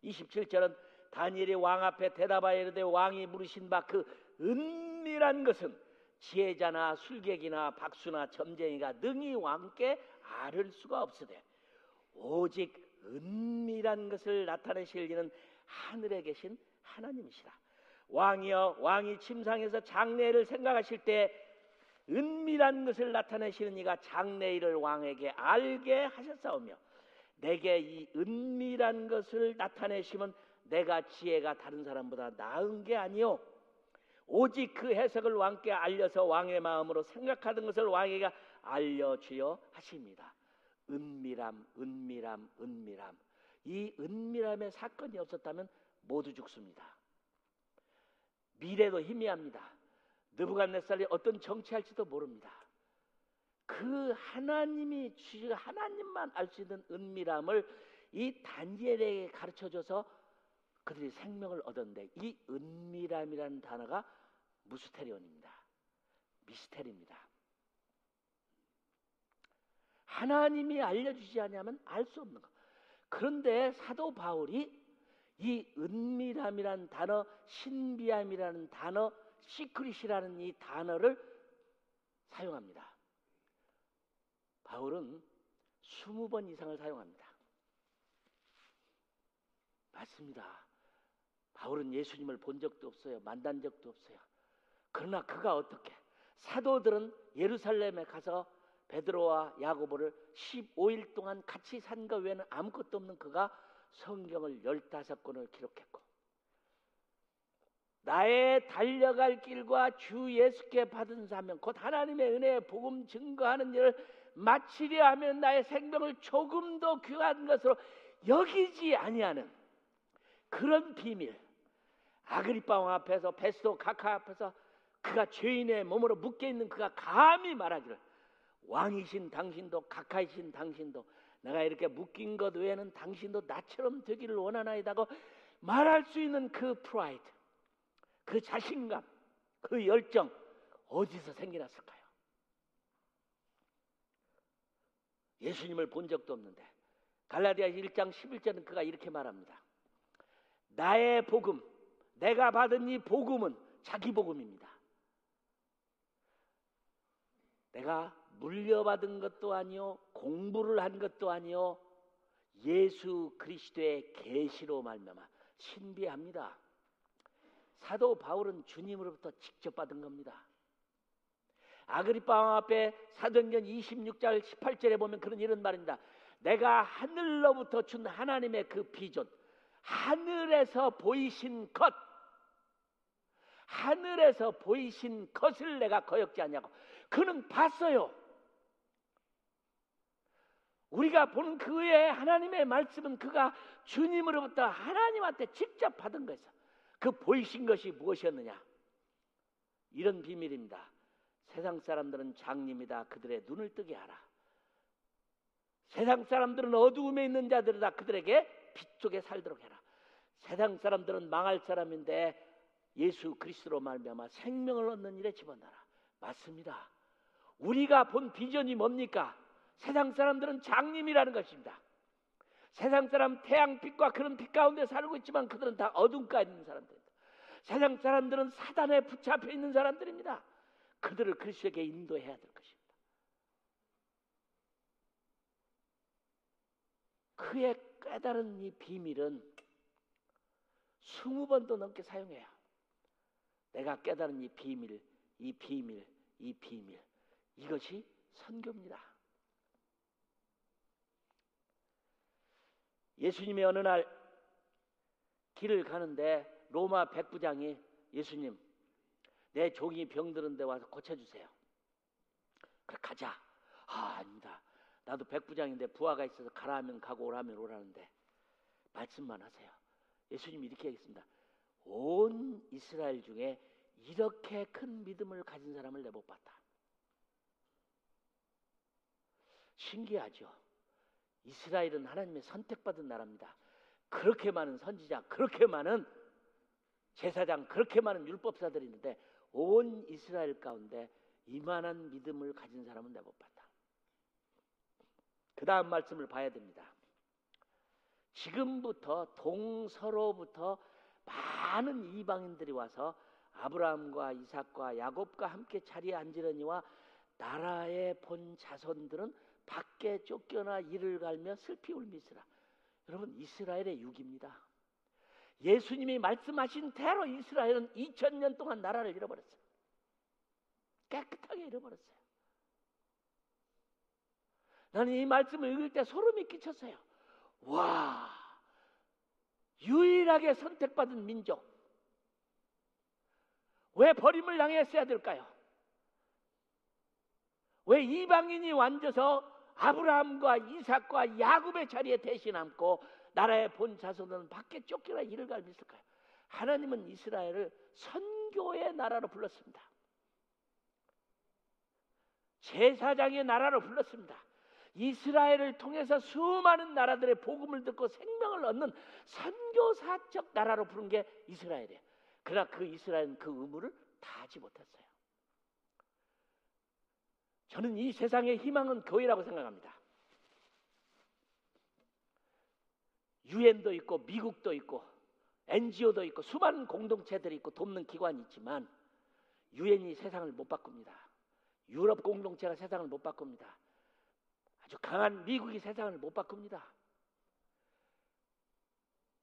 27절은 다니엘이 왕 앞에 대답하여 이르되 왕이 물으신 바 그 은밀한 것은 지혜자나 술객이나 박수나 점쟁이가 능히 왕께 아를 수가 없으되 오직 은밀한 것을 나타내실 이는 하늘에 계신 하나님이시라. 왕이여 왕이 침상에서 장례를 생각하실 때 은밀한 것을 나타내시는 이가 장래일을 왕에게 알게 하셨사오며 내게 이 은밀한 것을 나타내시면 내가 지혜가 다른 사람보다 나은 게 아니요 오직 그 해석을 왕께 알려서 왕의 마음으로 생각하던 것을 왕에게 알려주여 하십니다. 은밀함, 은밀함, 은밀함. 이 은밀함의 사건이 없었다면 모두 죽습니다. 미래도 희미합니다. 느부갓네살이 어떤 정치할지도 모릅니다. 그 하나님이 주시 하나님만 알 수 있는 은밀함을 이 단지엘에게 가르쳐줘서 그들이 생명을 얻었는데 이 은밀함이라는 단어가 μυστήριον입니다. mystery입니다. 하나님이 알려주지 않으면 알 수 없는 것. 그런데 사도 바울이 이 은밀함이라는 단어, 신비함이라는 단어, secret이라는 이 단어를 사용합니다. 바울은 20번 이상을 사용합니다. 맞습니다. 바울은 예수님을 본 적도 없어요. 만난 적도 없어요. 그러나 그가 어떻게 사도들은 예루살렘에 가서 베드로와 야고보를 15일 동안 같이 산 것 외에는 아무것도 없는 그가 성경을 15권을 기록했고 나의 달려갈 길과 주 예수께 받은 사명 곧 하나님의 은혜의 복음 증거하는 일을 마치려 하면 나의 생명을 조금 더 귀한 것으로 여기지 아니하는 그런 비밀 아그리빠 왕 앞에서 베스도 카카 앞에서 그가 죄인의 몸으로 묶여 있는 그가 감히 말하기를 왕이신 당신도 카카이신 당신도 내가 이렇게 묶인 것 외에는 당신도 나처럼 되기를 원하나이다고 말할 수 있는 그 프라이드 그 자신감, 그 열정 어디서 생겨났을까요? 예수님을 본 적도 없는데 갈라디아 1장 11절은 그가 이렇게 말합니다. 나의 복음, 내가 받은 이 복음은 자기 복음입니다. 내가 물려받은 것도 아니요, 공부를 한 것도 아니요, 예수 그리스도의 계시로 말미암아 신비합니다. 사도 바울은 주님으로부터 직접 받은 겁니다. 아그리파 왕 앞에 사도행전 26절 18절에 보면 그런 이런 말입니다. 내가 하늘로부터 준 하나님의 그 비전, 하늘에서 보이신 것, 하늘에서 보이신 것을 내가 거역지 않냐고. 그는 봤어요. 우리가 보는 그의 하나님의 말씀은 그가 주님으로부터 하나님한테 직접 받은 것이죠. 그 보이신 것이 무엇이었느냐? 이런 비밀입니다. 세상 사람들은 장님이다. 그들의 눈을 뜨게 하라. 세상 사람들은 어두움에 있는 자들이다. 그들에게 빛 속에 살도록 해라. 세상 사람들은 망할 사람인데 예수 그리스도로 말미암아 생명을 얻는 일에 집어넣어라. 맞습니다. 우리가 본 비전이 뭡니까? 세상 사람들은 장님이라는 것입니다. 세상 사람 태양빛과 그런 빛 가운데 살고 있지만 그들은 다 어둠 가에 있는 사람들입니다. 세상 사람들은 사단에 붙잡혀 있는 사람들입니다. 그들을 그리스도에게 인도해야 될 것입니다. 그의 깨달은 이 비밀은 스무 번도 넘게 사용해야 내가 깨달은 이 비밀, 이 비밀, 이 비밀 이것이 선교입니다. 예수님이 어느 날 길을 가는데 로마 백부장이 예수님 내 종이 병드는데 와서 고쳐주세요. 그래 가자. 아 아닙니다. 나도 백부장인데 부하가 있어서 가라 하면 가고 오라면 오라는데 말씀만 하세요. 예수님이 이렇게 하겠습니다. 온 이스라엘 중에 이렇게 큰 믿음을 가진 사람을 내 못 봤다. 신기하죠. 이스라엘은 하나님의 선택받은 나라입니다. 그렇게 많은 선지자, 그렇게 많은 제사장, 그렇게 많은 율법사들이 있는데 온 이스라엘 가운데 이만한 믿음을 가진 사람은 내못 봤다. 그 다음 말씀을 봐야 됩니다. 지금부터 동서로부터 많은 이방인들이 와서 아브라함과 이삭과 야곱과 함께 자리에 앉으려니와 나라의 본 자손들은 밖에 쫓겨나 이를 갈며 슬피 울미스라. 여러분 이스라엘의 육입니다. 예수님이 말씀하신 대로 이스라엘은 2000년 동안 나라를 잃어버렸어요. 깨끗하게 잃어버렸어요. 나는 이 말씀을 읽을 때 소름이 끼쳤어요. 와, 유일하게 선택받은 민족. 왜 버림을 당했어야 될까요? 왜 이방인이 완져서 아브라함과 이삭과 야곱의 자리에 대신 함고 나라의 본 자손은 밖에 쫓겨나 이를 갈밌을까요? 하나님은 이스라엘을 선교의 나라로 불렀습니다. 제사장의 나라로 불렀습니다. 이스라엘을 통해서 수많은 나라들의 복음을 듣고 생명을 얻는 선교사적 나라로 부른 게 이스라엘이에요. 그러나 그 이스라엘은 그 의무를 다 하지 못했어요. 저는 이 세상의 희망은 교회라고 생각합니다. 유엔도 있고 미국도 있고 NGO도 있고 수많은 공동체들이 있고 돕는 기관이 있지만 유엔이 세상을 못 바꿉니다. 유럽 공동체가 세상을 못 바꿉니다. 아주 강한 미국이 세상을 못 바꿉니다.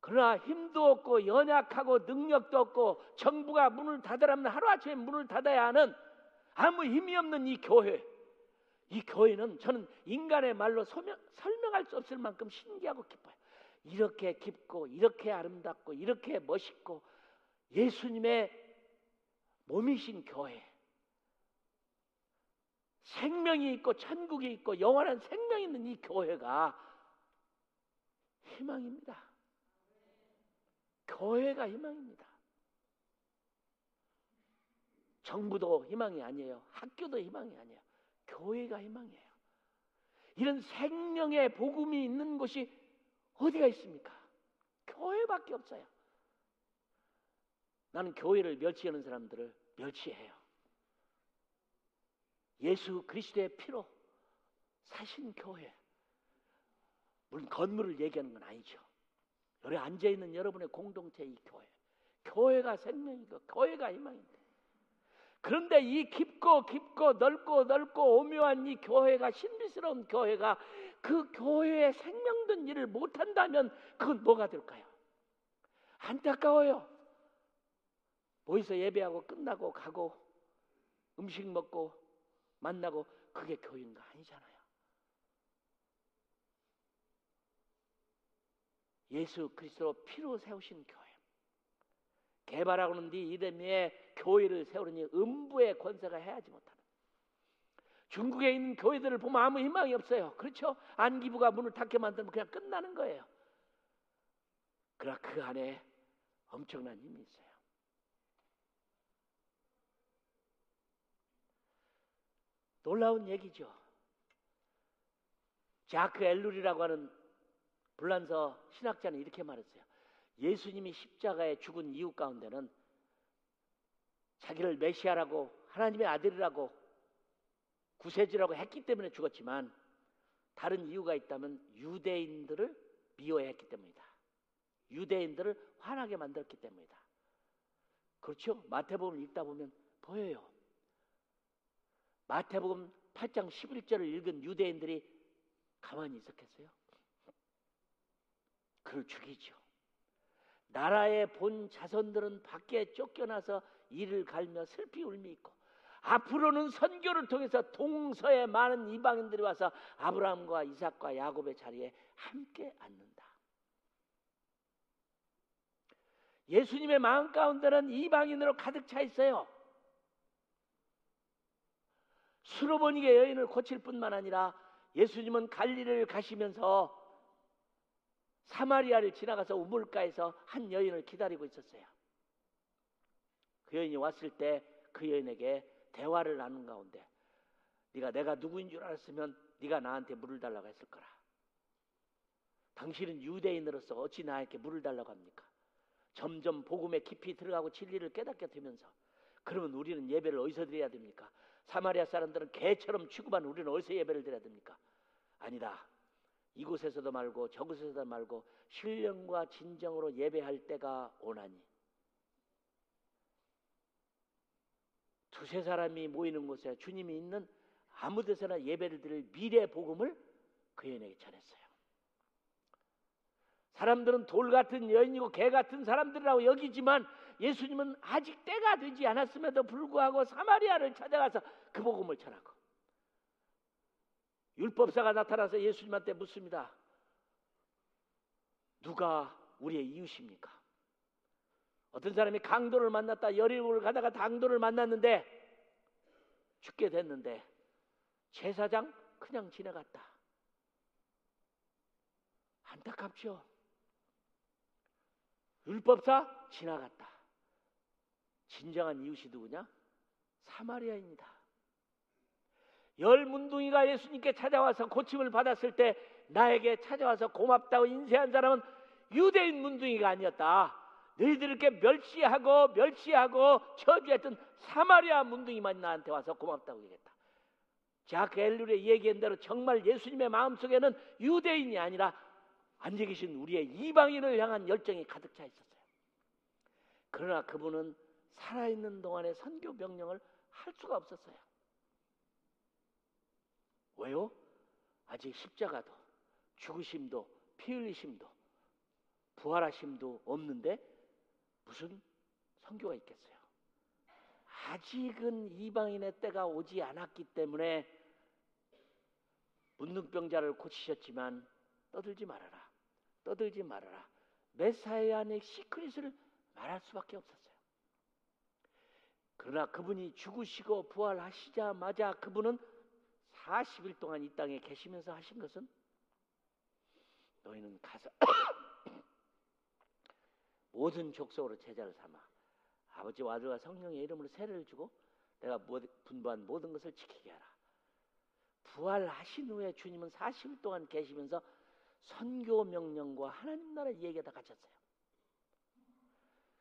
그러나 힘도 없고 연약하고 능력도 없고 정부가 문을 닫으라면 하루아침에 문을 닫아야 하는 아무 힘이 없는 이 교회 이 교회는 저는 인간의 말로 소명, 설명할 수 없을 만큼 신기하고 기뻐요. 이렇게 깊고 이렇게 아름답고 이렇게 멋있고 예수님의 몸이신 교회 생명이 있고 천국이 있고 영원한 생명이 있는 이 교회가 희망입니다. 교회가 희망입니다. 정부도 희망이 아니에요. 학교도 희망이 아니에요. 교회가 희망이에요. 이런 생명의 복음이 있는 곳이 어디가 있습니까? 교회밖에 없어요. 나는 교회를 멸치하는 사람들을 멸치해요. 예수 그리스도의 피로 사신 교회. 물론 건물을 얘기하는 건 아니죠. 여기 앉아 있는 여러분의 공동체 이 교회. 교회가 생명이고 교회가 희망입니다. 그런데 이 깊고 깊고 넓고 넓고 오묘한 이 교회가 신비스러운 교회가 그 교회의 생명된 일을 못한다면 그건 뭐가 될까요? 안타까워요. 모여서 예배하고 끝나고 가고 음식 먹고 만나고 그게 교인가 아니잖아요. 예수 그리스도 피로 세우신 교회. 개발하고는 네 이름에 교회를 세우느니 음부의 권세가 해야지 못하는. 중국에 있는 교회들을 보면 아무 희망이 없어요. 그렇죠? 안기부가 문을 닫게 만들면 그냥 끝나는 거예요. 그러나 그 안에 엄청난 힘이 있어요. 놀라운 얘기죠. 자크 엘룰이라고 하는 불란서 신학자는 이렇게 말했어요. 예수님이 십자가에 죽은 이유 가운데는 자기를 메시아라고 하나님의 아들이라고 구세주라고 했기 때문에 죽었지만 다른 이유가 있다면 유대인들을 미워했기 때문이다. 유대인들을 화나게 만들었기 때문이다. 그렇죠? 마태복음을 읽다 보면 보여요. 마태복음 8장 11절을 읽은 유대인들이 가만히 있었겠어요? 그를 죽이죠. 나라의 본 자손들은 밖에 쫓겨나서 이를 갈며 슬피 울미 있고 앞으로는 선교를 통해서 동서의 많은 이방인들이 와서 아브라함과 이삭과 야곱의 자리에 함께 앉는다. 예수님의 마음 가운데는 이방인으로 가득 차 있어요. 수로보니게 여인을 고칠 뿐만 아니라 예수님은 갈리를 가시면서 사마리아를 지나가서 우물가에서 한 여인을 기다리고 있었어요. 그 여인이 왔을 때 그 여인에게 대화를 나눈 가운데 네가 내가 누구인 줄 알았으면 네가 나한테 물을 달라고 했을 거라. 당신은 유대인으로서 어찌 나에게 물을 달라고 합니까? 점점 복음에 깊이 들어가고 진리를 깨닫게 되면서 그러면 우리는 예배를 어디서 드려야 됩니까? 사마리아 사람들은 개처럼 취급한 우리는 어디서 예배를 드려야 됩니까? 아니다. 이곳에서도 말고 저곳에서도 말고 신령과 진정으로 예배할 때가 오나니 두세 사람이 모이는 곳에 주님이 있는 아무 데서나 예배를 드릴 미래 복음을 그 여인에게 전했어요. 사람들은 돌 같은 여인이고 개 같은 사람들이라고 여기지만 예수님은 아직 때가 되지 않았음에도 불구하고 사마리아를 찾아가서 그 복음을 전하고 율법사가 나타나서 예수님한테 묻습니다. 누가 우리의 이웃입니까? 어떤 사람이 강도를 만났다 여리고를 가다가 당도를 만났는데 죽게 됐는데 제사장 그냥 지나갔다. 안타깝죠. 율법사 지나갔다. 진정한 이웃이 누구냐? 사마리아입니다. 열 문둥이가 예수님께 찾아와서 고침을 받았을 때 나에게 찾아와서 고맙다고 인쇄한 사람은 유대인 문둥이가 아니었다. 너희들께 멸시하고 멸시하고 저주했던 사마리아 문둥이만 나한테 와서 고맙다고 얘기했다. 자크 엘룰의 얘기한 대로 정말 예수님의 마음속에는 유대인이 아니라 앉아 계신 우리의 이방인을 향한 열정이 가득 차 있었어요. 그러나 그분은 살아있는 동안에 선교 명령을 할 수가 없었어요. 왜요? 아직 십자가도 죽으심도 피 흘리심도 부활하심도 없는데 무슨 선교가 있겠어요? 아직은 이방인의 때가 오지 않았기 때문에 문둥병자를 고치셨지만 떠들지 말아라. 떠들지 말아라. 메사야의 시크릿을 말할 수밖에 없었어요. 그러나 그분이 죽으시고 부활하시자마자 그분은 40일 동안 이 땅에 계시면서 하신 것은 너희는 가서 모든 족속으로 제자를 삼아 아버지와 아들과 성령의 이름으로 세례를 주고 내가 분부한 모든 것을 지키게 하라. 부활하신 후에 주님은 40일 동안 계시면서 선교 명령과 하나님 나라 얘기가 다 갇혔어요.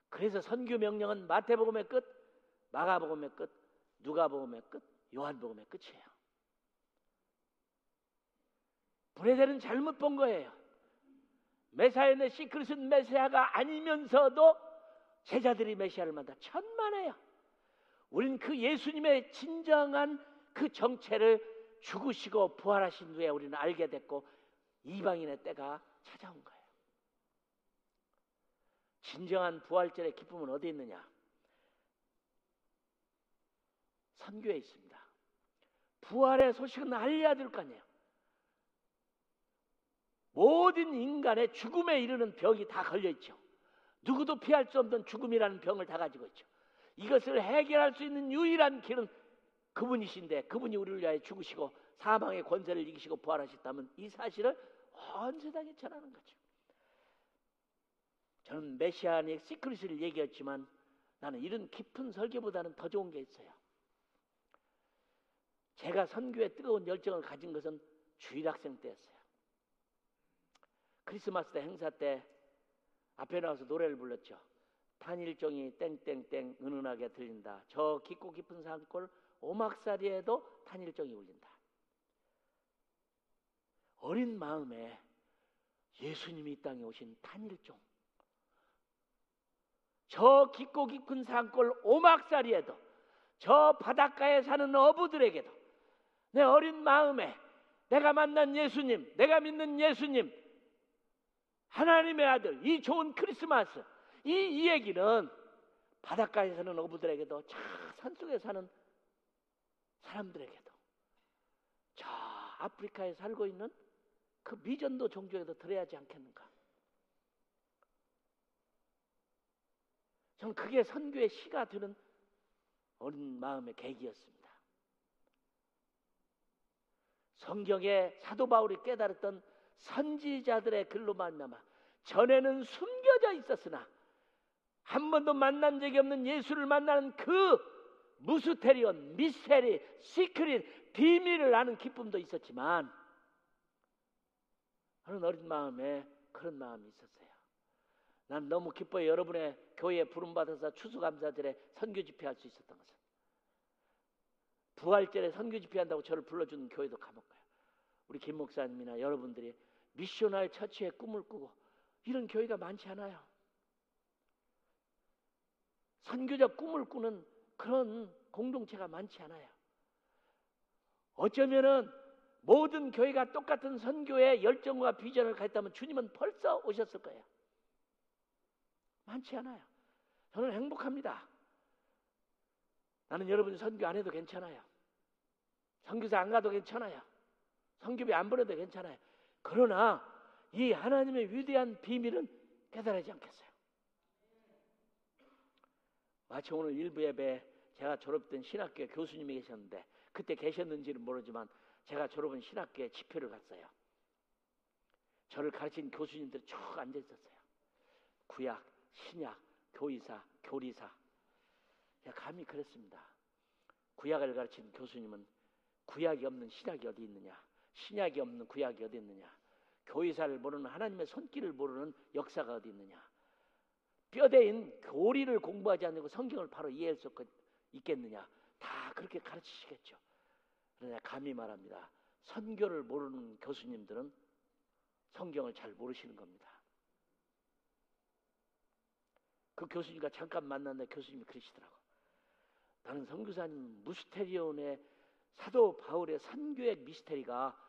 그래서 선교 명령은 마태복음의 끝, 마가복음의 끝, 누가복음의 끝, 요한복음의 끝이에요. 브레델은 잘못 본 거예요. 메사야의 시크릿은 메시아가 아니면서도 제자들이 메시아를 만나 천만에요. 우린 그 예수님의 진정한 그 정체를 죽으시고 부활하신 후에 우리는 알게 됐고 이방인의 때가 찾아온 거예요. 진정한 부활절의 기쁨은 어디 있느냐? 선교에 있습니다. 부활의 소식은 알려야 될 거 아니에요. 모든 인간의 죽음에 이르는 병이 다 걸려 있죠. 누구도 피할 수 없는 죽음이라는 병을 다 가지고 있죠. 이것을 해결할 수 있는 유일한 길은 그분이신데 그분이 우리를 위하여 죽으시고 사망의 권세를 이기시고 부활하셨다면 이 사실을 온 세상에 전하는 거죠. 저는 메시아닉 시크릿을 얘기했지만 나는 이런 깊은 설교보다는 더 좋은 게 있어요. 제가 선교에 뜨거운 열정을 가진 것은 주일학생 때였어요. 크리스마스 때 행사 때 앞에 나와서 노래를 불렀죠. 탄일종이 땡땡땡 은은하게 들린다. 저 깊고 깊은 산골 오막살이에도 탄일종이 울린다. 어린 마음에 예수님이 이 땅에 오신 탄일종. 저 깊고 깊은 산골 오막살이에도 저 바닷가에 사는 어부들에게도 내 어린 마음에 내가 만난 예수님, 내가 믿는 예수님, 하나님의 아들, 이 좋은 크리스마스, 이, 이 얘기는 바닷가에 사는 어부들에게도 저 산속에 사는 사람들에게도 저 아프리카에 살고 있는 그 미전도 종족에도 들어야 하지 않겠는가? 저는 그게 선교의 시가 되는 어린 마음의 계기였습니다. 성경에 사도 바울이 깨달았던 선지자들의 글로 말미암아 전에는 숨겨져 있었으나 한 번도 만난 적이 없는 예수를 만나는 그 무스테리온, 미스테리, 시크릿, 비밀을 아는 기쁨도 있었지만 그런 어린 마음에 그런 마음이 있었어요. 난 너무 기뻐요. 여러분의 교회에 부름받아서 추수감사절에 선교 집회할 수 있었던 것은. 부활절에 선교 집회한다고 저를 불러주는 교회도 가볼까요? 우리 김 목사님이나 여러분들이 미셔널 처치의 꿈을 꾸고 이런 교회가 많지 않아요. 선교적 꿈을 꾸는 그런 공동체가 많지 않아요. 어쩌면은 모든 교회가 똑같은 선교의 열정과 비전을 가졌다면 주님은 벌써 오셨을 거예요. 많지 않아요. 저는 행복합니다. 나는 여러분이 선교 안 해도 괜찮아요. 선교사 안 가도 괜찮아요. 선교비 안 보내도 괜찮아요. 그러나 이 하나님의 위대한 비밀은 깨달아지 않겠어요. 마치 오늘 일부 예배 제가 졸업된 신학교 교수님이 계셨는데 그때 계셨는지는 모르지만 제가 졸업한 신학교에 집회를 갔어요. 저를 가르친 교수님들이 쭉 앉아 있었어요. 구약, 신약, 교의사, 교리사. 감히 그랬습니다. 구약을 가르친 교수님은 구약이 없는 신약이 어디 있느냐? 신약이 없는 구약이 어디 있느냐? 교의사를 모르는 하나님의 손길을 모르는 역사가 어디 있느냐? 뼈대인 교리를 공부하지 않고 성경을 바로 이해할 수 있겠느냐? 다 그렇게 가르치시겠죠. 그러나 감히 말합니다. 선교를 모르는 교수님들은 성경을 잘 모르시는 겁니다. 그 교수님과 잠깐 만났는데 교수님이 그러시더라고. 나는 선교사님 무스테리온의 사도 바울의 선교의 미스테리가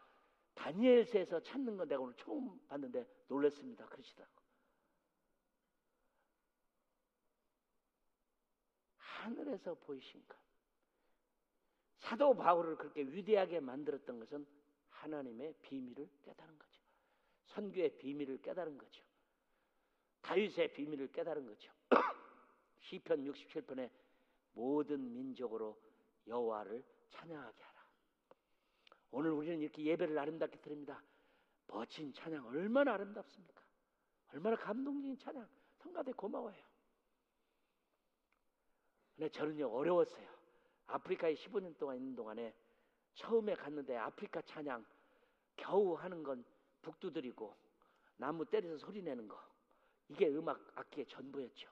다니엘서에서 찾는 건 내가 오늘 처음 봤는데 놀랐습니다. 그러시더라고. 하늘에서 보이신 것. 사도 바울을 그렇게 위대하게 만들었던 것은 하나님의 비밀을 깨달은 거죠. 선교의 비밀을 깨달은 거죠. 다윗의 비밀을 깨달은 거죠. 시편 67편에 모든 민족으로 여호와를 찬양하게. 오늘 우리는 이렇게 예배를 아름답게 드립니다. 멋진 찬양 얼마나 아름답습니까? 얼마나 감동적인 찬양. 성가대 고마워요. 근데 저는요 어려웠어요. 아프리카에 15년 동안 있는 동안에 처음에 갔는데 아프리카 찬양 겨우 하는 건 북두드리고 나무 때려서 소리 내는 거 이게 음악 악기의 전부였죠.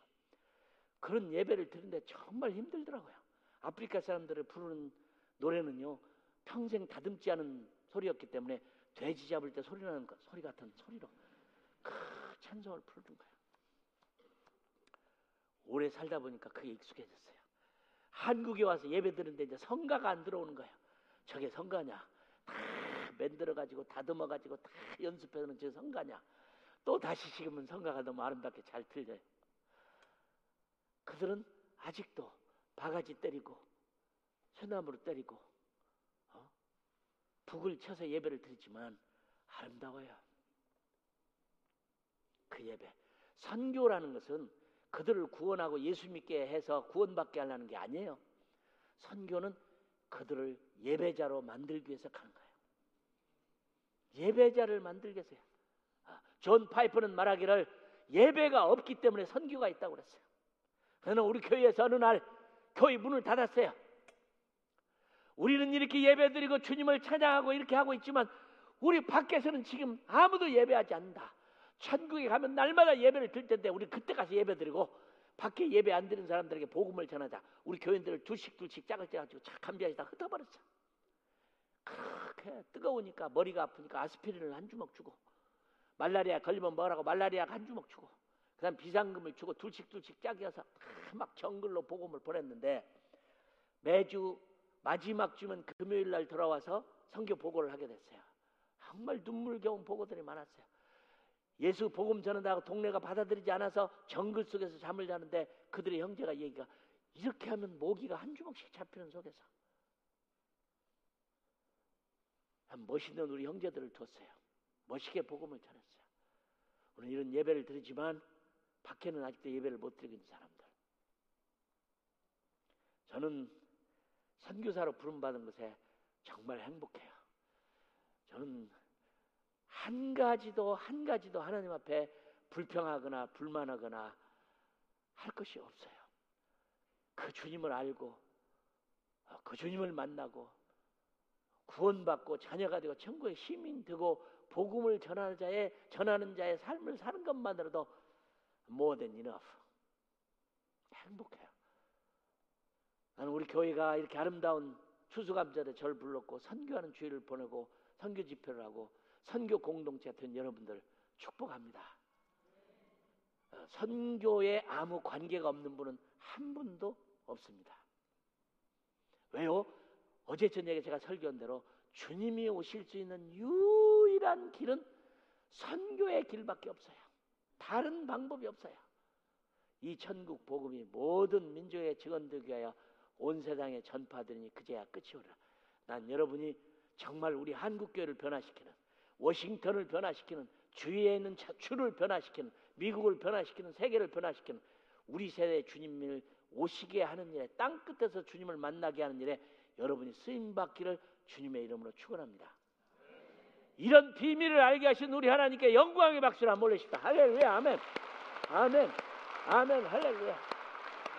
그런 예배를 드는데 정말 힘들더라고요. 아프리카 사람들을 부르는 노래는요 평생 다듬지 않은 소리였기 때문에 돼지 잡을 때 소리 나는 소리 같은 소리로 그 찬송을 부르는 거예요. 오래 살다 보니까 그게 익숙해졌어요. 한국에 와서 예배 드는데 이제 성가가 안 들어오는 거예요. 저게 성가냐? 다 만들어 가지고 다듬어 가지고 다 연습해놓은 저 성가냐? 또 다시 지금은 성가가 너무 아름답게 잘 틀려요. 그들은 아직도 바가지 때리고 소나무로 때리고 어? 북을 쳐서 예배를 드리지만 아름다워요. 그 예배. 선교라는 것은 그들을 구원하고 예수 믿게 해서 구원받게 하려는 게 아니에요. 선교는 그들을 예배자로 만들기 위해서 가는 거예요. 예배자를 만들기 위해서요. 아, 존 파이퍼는 말하기를 예배가 없기 때문에 선교가 있다고 그랬어요. 그러나 우리 교회에서 어느 날 교회 문을 닫았어요. 우리는 이렇게 예배드리고 주님을 찬양하고 이렇게 하고 있지만 우리 밖에서는 지금 아무도 예배하지 않는다. 천국에 가면 날마다 예배를 드릴 텐데 우리 그때 가서 예배드리고 밖에 예배 안 드리는 사람들에게 복음을 전하자. 우리 교인들을 둘씩 둘씩 짝을 째가지고 착 감비하시다 흩어버렸어. 그렇게 뜨거우니까 머리가 아프니까 아스피린을 한 주먹 주고 말라리아 걸리면 뭐라고 말라리아 한 주먹 주고 그다음 비상금을 주고 둘씩 둘씩 짝이어서 막 정글로 복음을 보냈는데 매주 마지막 주면 금요일 날 돌아와서 성교 보고를 하게 됐어요. 정말 눈물겨운 보고들이 많았어요. 예수 복음 전한다고 동네가 받아들이지 않아서 정글 속에서 잠을 자는데 그들의 형제가 얘기가 이렇게 하면 모기가 한 주먹씩 잡히는 속에서 한 멋있는 우리 형제들을 뒀어요. 멋있게 복음을 전했어요. 오늘 이런 예배를 드리지만 밖에는 아직도 예배를 못 드리고 있는 사람들. 저는 선교사로 부름받은 것에 정말 행복해요. 저는 한 가지도 한 가지도 하나님 앞에 불평하거나 불만하거나 할 것이 없어요. 그 주님을 알고 어, 그 주님을 만나고 구원받고 자녀가 되고 천국의 시민 되고 복음을 전하는 자의 전하는 자의 삶을 사는 것만으로도 more than enough. 행복해요. 나는 우리 교회가 이렇게 아름다운 추수감자대 절 불렀고 선교하는 주의를 보내고 선교 집회를 하고 선교 공동체 같은 여러분들 축복합니다. 어, 선교에 아무 관계가 없는 분은 한 분도 없습니다. 왜요? 어제 저녁에 제가 설교한 대로 주님이 오실 수 있는 유일한 길은 선교의 길밖에 없어요. 다른 방법이 없어요. 이 천국 복음이 모든 민족의 직원들기 위하여 온 세상에 전파되니 그제야 끝이 오라. 난 여러분이 정말 우리 한국교회를 변화시키는 워싱턴을 변화시키는 주위에 있는 주를 변화시키는 미국을 변화시키는 세계를 변화시키는 우리 세대 주님을 오시게 하는 일에 땅 끝에서 주님을 만나게 하는 일에 여러분이 쓰임 받기를 주님의 이름으로 축원합니다. 이런 비밀을 알게 하신 우리 하나님께 영광의 박수를 한번 올리십시다. 할렐루야, 아멘, 아멘, 아멘, 할렐루야,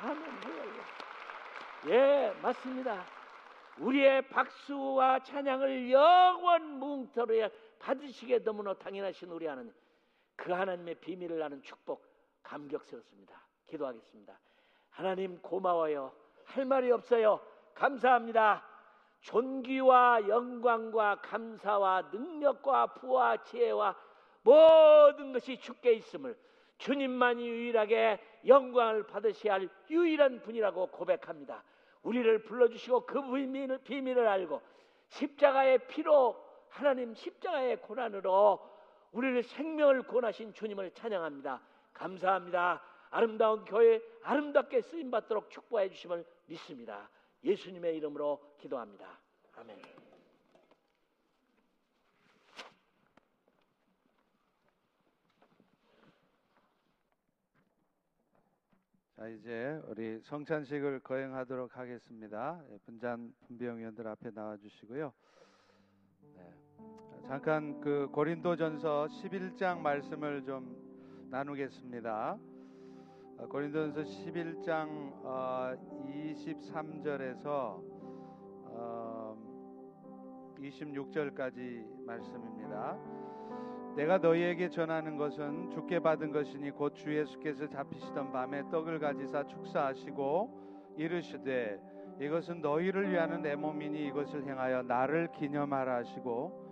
아멘, 할렐루야. 예, 맞습니다. 우리의 박수와 찬양을 영원 뭉터로 받으시게 너무나 당연하신 우리 하나님. 그 하나님의 비밀을 아는 축복 감격스럽습니다. 기도하겠습니다. 하나님 고마워요. 할 말이 없어요. 감사합니다. 존귀와 영광과 감사와 능력과 부와 지혜와 모든 것이 주께 있음을 주님만이 유일하게 영광을 받으셔야 할 유일한 분이라고 고백합니다. 우리를 불러주시고 그 비밀을, 비밀을 알고 십자가의 피로 하나님 십자가의 고난으로 우리를 생명을 권하신 주님을 찬양합니다. 감사합니다. 아름다운 교회 아름답게 쓰임 받도록 축복해 주심을 믿습니다. 예수님의 이름으로 기도합니다. 아멘. 자 이제 우리 성찬식을 거행하도록 하겠습니다. 예, 분잔 분배위원들 앞에 나와 주시고요. 네. 잠깐 그 고린도전서 11장 말씀을 좀 나누겠습니다. 어, 고린도전서 11장 어, 23절에서 어, 26절까지 말씀입니다. 내가 너희에게 전하는 것은 주께 받은 것이니 곧 주 예수께서 잡히시던 밤에 떡을 가지사 축사하시고 이르시되 이것은 너희를 위하는 내 몸이니 이것을 행하여 나를 기념하라 하시고